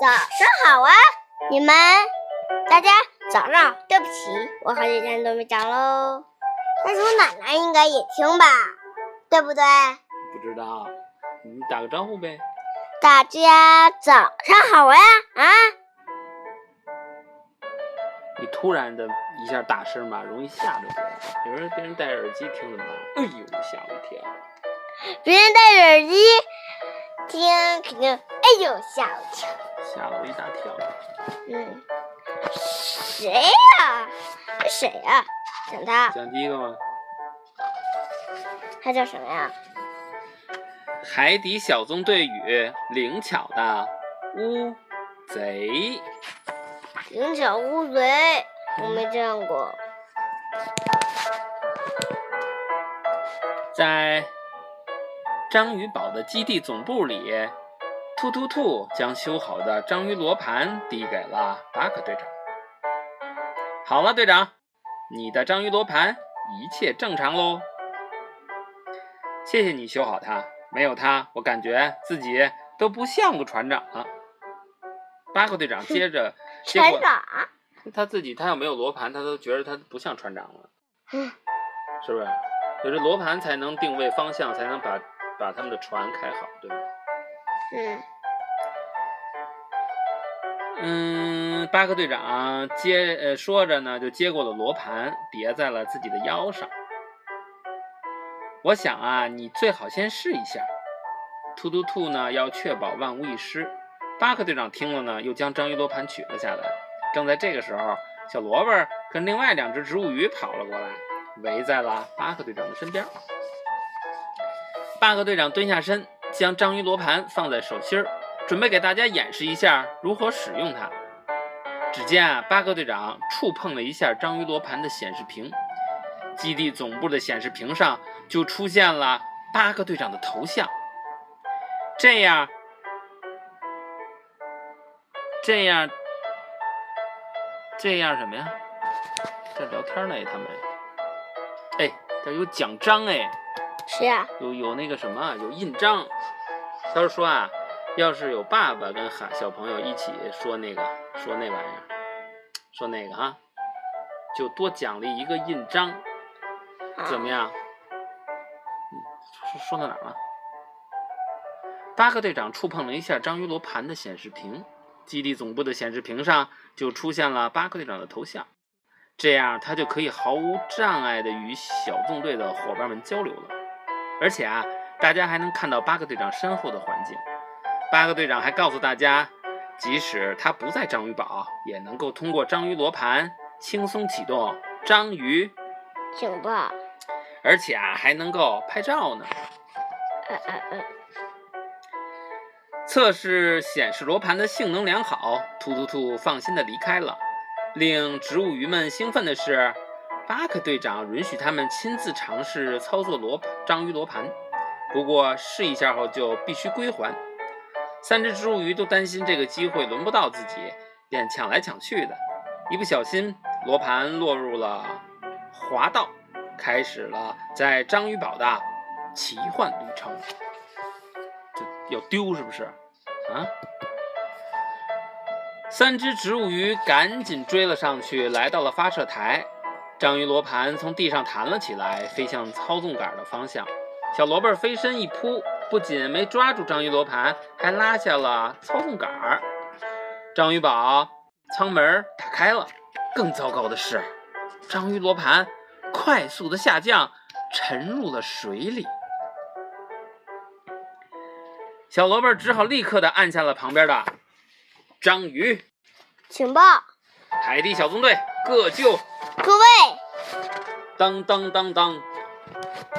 早上好啊，你们，大家早上好。对不起，我好几天都没讲喽。但是我奶奶应该也听吧，对不对？不知道，你打个招呼呗。大家早上好呀！啊，你突然的一下大声吧，容易吓着别人。有人别人戴着耳机听的嘛，哎呦，吓我一跳。别人戴着耳机听，肯定哎呦吓我一跳。吓了我一大跳。嗯，谁呀？这谁呀？讲他。讲第一个吗？他叫什么呀？海底小纵队与灵巧的乌贼。灵巧乌贼，我没见过。在章鱼堡的基地总部里，突突兔将修好的章鱼罗盘递给了巴克队长。好了，队长，你的章鱼罗盘一切正常喽。谢谢你修好它，没有它，我感觉自己都不像个船长了。巴克队长接着船长。他自己，他要没有罗盘，他都觉得他不像船长了，嗯是不是？有这罗盘才能定位方向，才能把把他们的船开好，对吧？嗯，嗯，巴克队长接呃说着呢，就接过了罗盘，叠在了自己的腰上。我想啊，你最好先试一下。突突兔呢，要确保万无一失。巴克队长听了呢，又将章鱼罗盘取了下来。正在这个时候，小萝卜跟另外两只植物鱼跑了过来，围在了巴克队长的身边。巴克队长蹲下身，将章鱼罗盘放在手心儿，准备给大家演示一下如何使用它。只见啊，巴克队长触碰了一下章鱼罗盘的显示屏，基地总部的显示屏上就出现了巴克队长的头像。这样，这样，这样什么呀？这聊天呢，他们。哎，这有奖章哎。谁呀？有有那个什么，有印章。他是说啊，要是有爸爸跟孩小朋友一起说那个说那玩意儿，说那个啊，就多奖励一个印章，怎么样？嗯，说说到哪儿了？巴克队长触碰了一下章鱼罗盘的显示屏，基地总部的显示屏上就出现了巴克队长的头像，这样他就可以毫无障碍的与小纵队的伙伴们交流了。而且啊，大家还能看到巴克队长身后的环境。巴克队长还告诉大家，即使他不在章鱼堡，也能够通过章鱼罗盘轻松启动章鱼，警报。而且啊，还能够拍照呢。测试显示罗盘的性能良好，突突兔放心的离开了。令植物鱼们兴奋的是，巴克队长允许他们亲自尝试操作罗章鱼罗盘，不过试一下后就必须归还。三只植物鱼都担心这个机会轮不到自己，便抢来抢去的。一不小心，罗盘落入了滑道，开始了在章鱼堡的奇幻旅程。这要丢是不是？啊！三只植物鱼赶紧追了上去，来到了发射台。章鱼罗盘从地上弹了起来，飞向操纵杆的方向。小萝卜飞身一扑，不仅没抓住章鱼罗盘，还拉下了操纵杆儿。章鱼堡舱门打开了。更糟糕的是，章鱼罗盘快速的下降，沉入了水里。小萝卜只好立刻的按下了旁边的章鱼。情报，海底小纵队各就。各位，当当当当！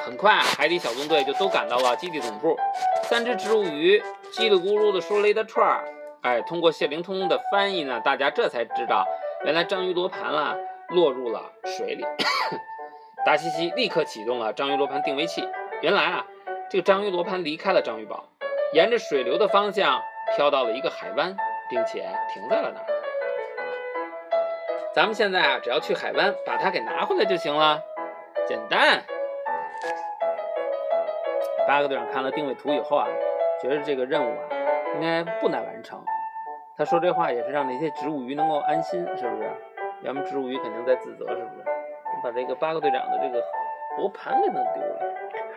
很快，海底小纵队就都赶到了基地总部。三只植物鱼叽里咕噜的说了一大串儿。哎，通过谢灵通的翻译呢，大家这才知道，原来章鱼罗盘啊落入了水里。达西西立刻启动了章鱼罗盘定位器。原来啊，这个章鱼罗盘离开了章鱼堡，沿着水流的方向飘到了一个海湾，并且停在了那儿。咱们现在啊，只要去海湾把它给拿回来就行了，简单。八个队长看了定位图以后啊，觉得这个任务啊应该不难完成。他说这话也是让那些植物鱼能够安心，是不是？要么植物鱼肯定在自责，是不是？你把这个八个队长的这个罗盘给弄丢了。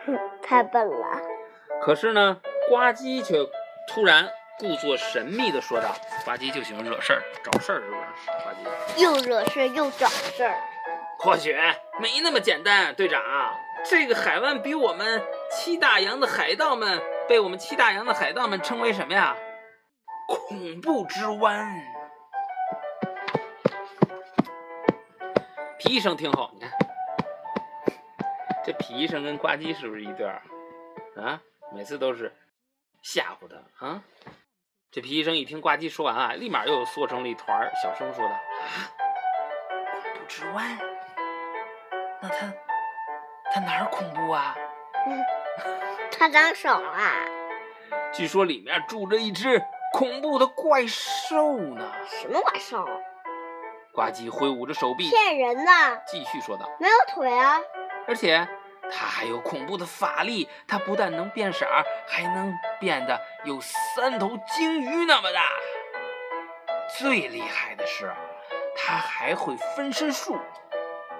哼，太笨了。可是呢，呱唧却突然故作神秘的说道：“呱唧就喜欢惹事儿，找事儿，是不是？”呱唧又惹事又找事儿。或许没那么简单，队长。这个海湾比我们七大洋的海盗们被我们七大洋的海盗们称为什么呀？恐怖之湾。皮医生挺好，你看，这皮医生跟呱唧是不是一对儿啊？每次都是吓唬他啊。这皮医生一听呱唧说完啊，立马又缩成了一团儿，小声说道：“啊，恐怖之湾？那他他哪儿恐怖啊？嗯，他长手啊。据说里面住着一只。”恐怖的怪兽呢？什么怪兽？呱唧挥舞着手臂，骗人的！继续说道：“没有腿啊！而且它还有恐怖的法力，它不但能变色，还能变得有三头鲸鱼那么大。最厉害的是，它还会分身术。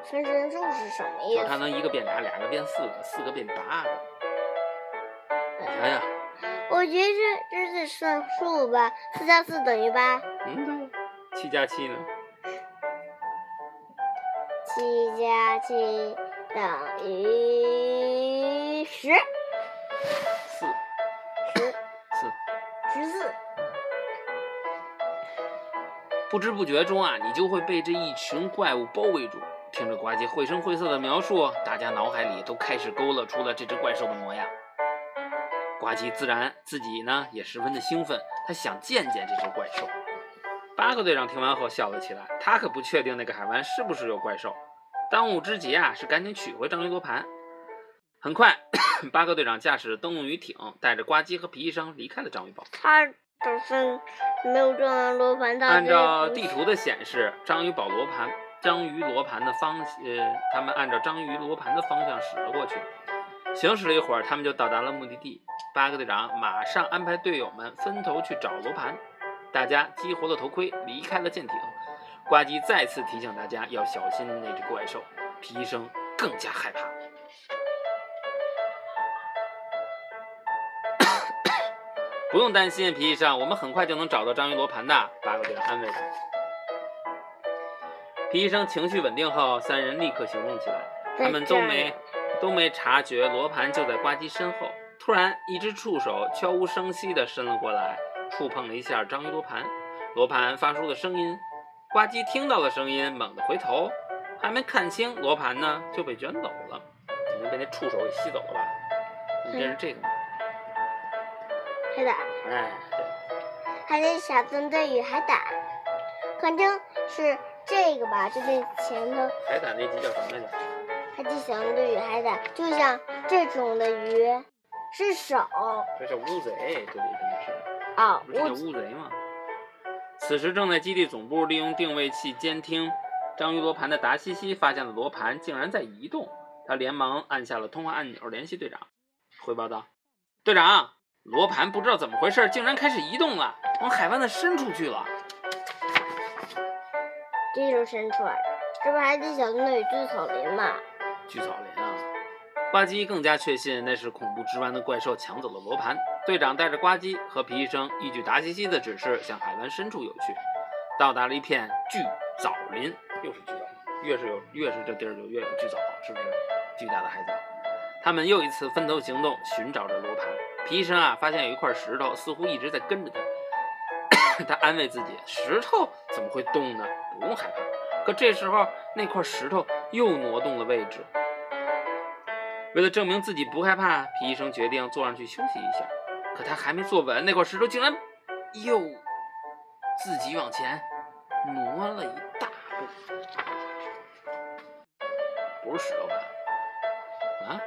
分身术是什么意思？它能一个变俩，俩个变四个，四个变八个。想想。”我觉得这这是算数吧，四加四等于八。嗯，对。七加七呢？七加七等于十。四。十。四。十四。不知不觉中啊，你就会被这一群怪物包围住。听着呱唧绘声绘色的描述，大家脑海里都开始勾勒出了这只怪兽的模样。呱唧自然自己呢也十分的兴奋，他想见见这只怪兽。八个队长听完后笑了起来，他可不确定那个海湾是不是有怪兽。当务之急啊是赶紧取回章鱼罗盘。很快，巴克队长驾驶灯笼鱼艇，带着呱唧和皮医生离开了章鱼堡。他打算没有章鱼罗盘，按照地图的显示，章鱼堡罗盘，章鱼罗盘的方呃，他们按照章鱼罗盘的方向驶了过去。行驶了一会儿，他们就到达了目的地。巴克队长马上安排队友们分头去找罗盘。大家激活了头盔，离开了舰艇。呱唧再次提醒大家要小心那只怪兽。皮医生更加害怕。不用担心，皮医生，我们很快就能找到章鱼罗盘的。八个队长安慰他。皮医生情绪稳定后，三人立刻行动起来。他们都没。都没察觉罗盘就在呱唧身后。突然，一只触手悄无声息地伸了过来，触碰了一下章鱼罗盘。罗盘发出的声音。呱唧听到了声音，猛地回头，还没看清罗盘呢，就被卷走了。肯定被那触手给吸走了吧？你这是这个吗？海胆。哎，海底小纵队与海胆，反正是这个吧？就这前头。海胆那集叫什么来着？海底小纵队与海胆，就像这种的鱼是手，这叫乌贼，对不对？肯定是啊，不是叫乌贼吗？此时正在基地总部利用定位器监听章鱼罗盘的达西西发现了罗盘竟然在移动，他连忙按下了通话按钮联系队长，汇报道：“队长，罗盘不知道怎么回事，竟然开始移动了，往海湾的深处去了。”这就深处，这不海底小纵队与巨草林吗？巨草林啊！呱唧更加确信那是恐怖之湾的怪兽抢走了罗盘。队长带着呱唧和皮医生依据达西西的指示向海湾深处游去，到达了一片巨藻林，又是巨藻，越是有越是这地儿就越有巨藻，是不是？巨大的海藻。他们又一次分头行动，寻找着罗盘。皮医生啊，发现有一块石头似乎一直在跟着他，他安慰自己：石头怎么会动呢？不用害怕。可这时候，那块石头又挪动了位置。为了证明自己不害怕，皮医生决定坐上去休息一下。可他还没坐稳，那块石头竟然又自己往前挪了一大步。不是石头吧？啊，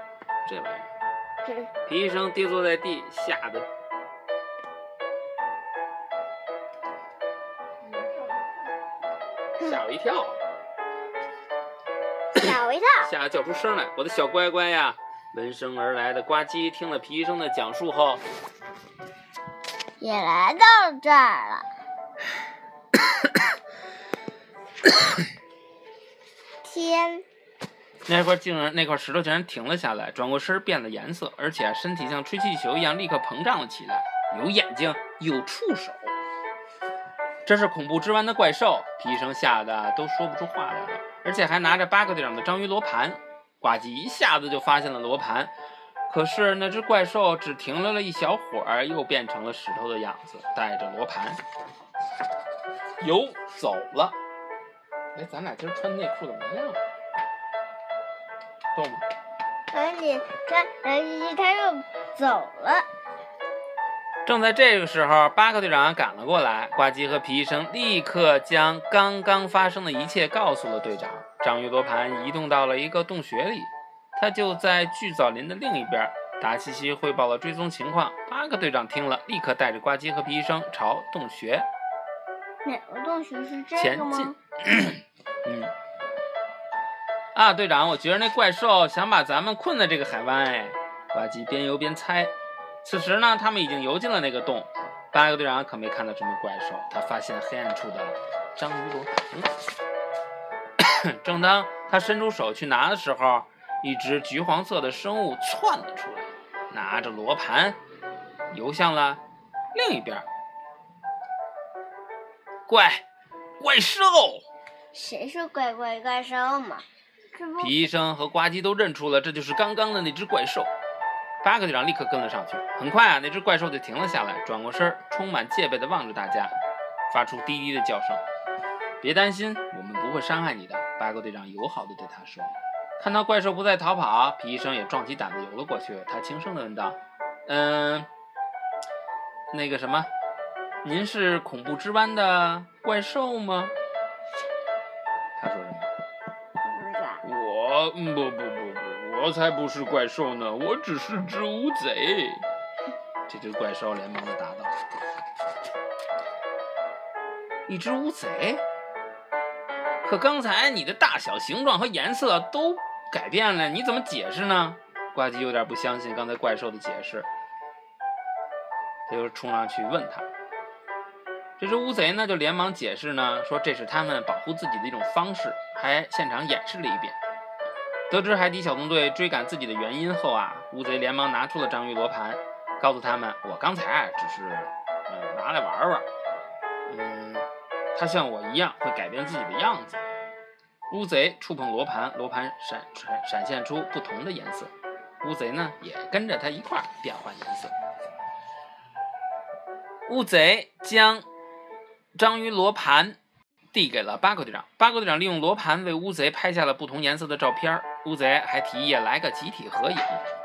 这玩意儿！皮医生跌坐在地，吓得吓我一跳。吓我一跳，吓得叫出声来。我的小乖乖呀！闻声而来的呱唧听了皮医生的讲述后，也来到这儿了。天，那块竟然那块石头竟然停了下来，转过身变了颜色，而且身体像吹气球一样立刻膨胀了起来，有眼睛，有触手。这是恐怖之湾的怪兽，皮医生吓得都说不出话来了，而且还拿着八个队长的章鱼罗盘。呱唧一下子就发现了罗盘，可是那只怪兽只停留了一小会儿，又变成了石头的样子，带着罗盘，游走了。哎，咱俩今儿穿内裤怎么样？动吗？赶紧看，然后他又走了。正在这个时候，巴克队长赶了过来，呱唧和皮医生立刻将刚刚发生的一切告诉了队长。章鱼罗盘移动到了一个洞穴里，它就在巨藻林的另一边。达西西汇报了追踪情况，巴克队长听了，立刻带着呱唧和皮医生朝洞穴哪个洞穴是这前个吗进？嗯。啊，队长，我觉得那怪兽想把咱们困在这个海湾。哎，呱唧边游边猜。此时呢，他们已经游进了那个洞。八个队长可没看到什么怪兽，他发现黑暗处的章鱼罗盘。正当他伸出手去拿的时候，一只橘黄色的生物窜了出来，拿着罗盘游向了另一边。怪，怪兽！谁说怪怪怪兽嘛？皮医生和呱唧都认出了，这就是刚刚的那只怪兽。八个队长立刻跟了上去。很快啊，那只怪兽就停了下来，转过身，充满戒备地望着大家，发出低低的叫声。别担心，我们不会伤害你的。八个队长友好地对他说。看到怪兽不再逃跑，皮医生也壮起胆子游了过去。他轻声地问道：“嗯，那个什么，您是恐怖之湾的怪兽吗？”他说什么？我不不不，我才不是怪兽呢，我只是只乌贼。这只怪兽连忙的答道：“一只乌贼？可刚才你的大小、形状和颜色都改变了，你怎么解释呢？”呱唧有点不相信刚才怪兽的解释，他就冲上去问他。这只乌贼呢，就连忙解释呢，说这是他们保护自己的一种方式，还现场演示了一遍。得知海底小纵队追赶自己的原因后啊，乌贼连忙拿出了章鱼罗盘，告诉他们：“我刚才啊，只是呃拿来玩玩，嗯，它像我一样会改变自己的样子。”乌贼触碰罗盘，罗盘闪闪闪现出不同的颜色，乌贼呢也跟着它一块儿变换颜色。乌贼将章鱼罗盘递给了八个队长，八个队长利用罗盘为乌贼拍下了不同颜色的照片儿。乌贼还提议来个集体合影。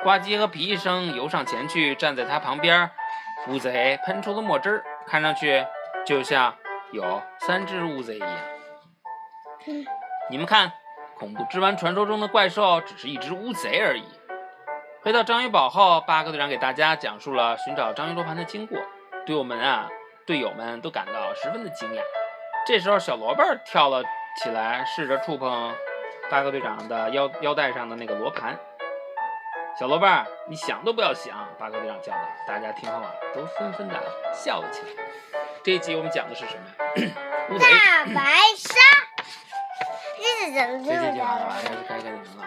呱唧和皮医生游上前去，站在他旁边。乌贼喷出了墨汁儿，看上去就像有三只乌贼一样。嗯你们看，恐怖之湾传说中的怪兽只是一只乌贼而已。回到章鱼堡后，八哥队长给大家讲述了寻找章鱼罗盘的经过，队友们啊，队友们都感到十分的惊讶。这时候，小萝卜跳了起来，试着触碰八个队长的腰腰带上的那个罗盘。小萝卜，你想都不要想！八哥队长叫道。大家听后啊，都纷纷的笑了起来。这一集我们讲的是什么呀？大白鲨，这是怎么的？该该该你们了。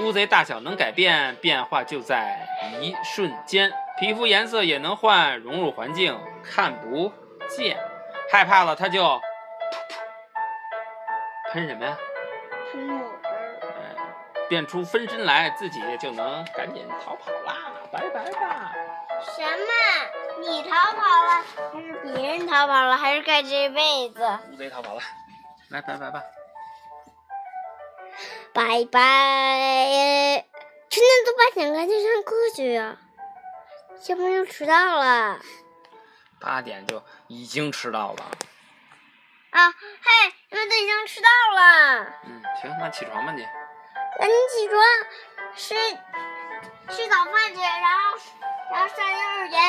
乌贼大小能改变，变化就在一瞬间，皮肤颜色也能换，融入环境看不见。害怕了，它就噗噗喷什么呀？变出分身来，自己就能赶紧逃跑啦！拜拜吧。什么？你逃跑了，还是别人逃跑了，还是盖这被子？乌贼逃跑了，来拜拜吧。拜拜。现在都八点，赶紧上课去呀，要不然就迟到了。八点就已经迟到了。啊，嘿，你们都已经迟到了，嗯，行，那起床吧你。赶紧起床，吃吃早饭去，然后然后上幼儿园。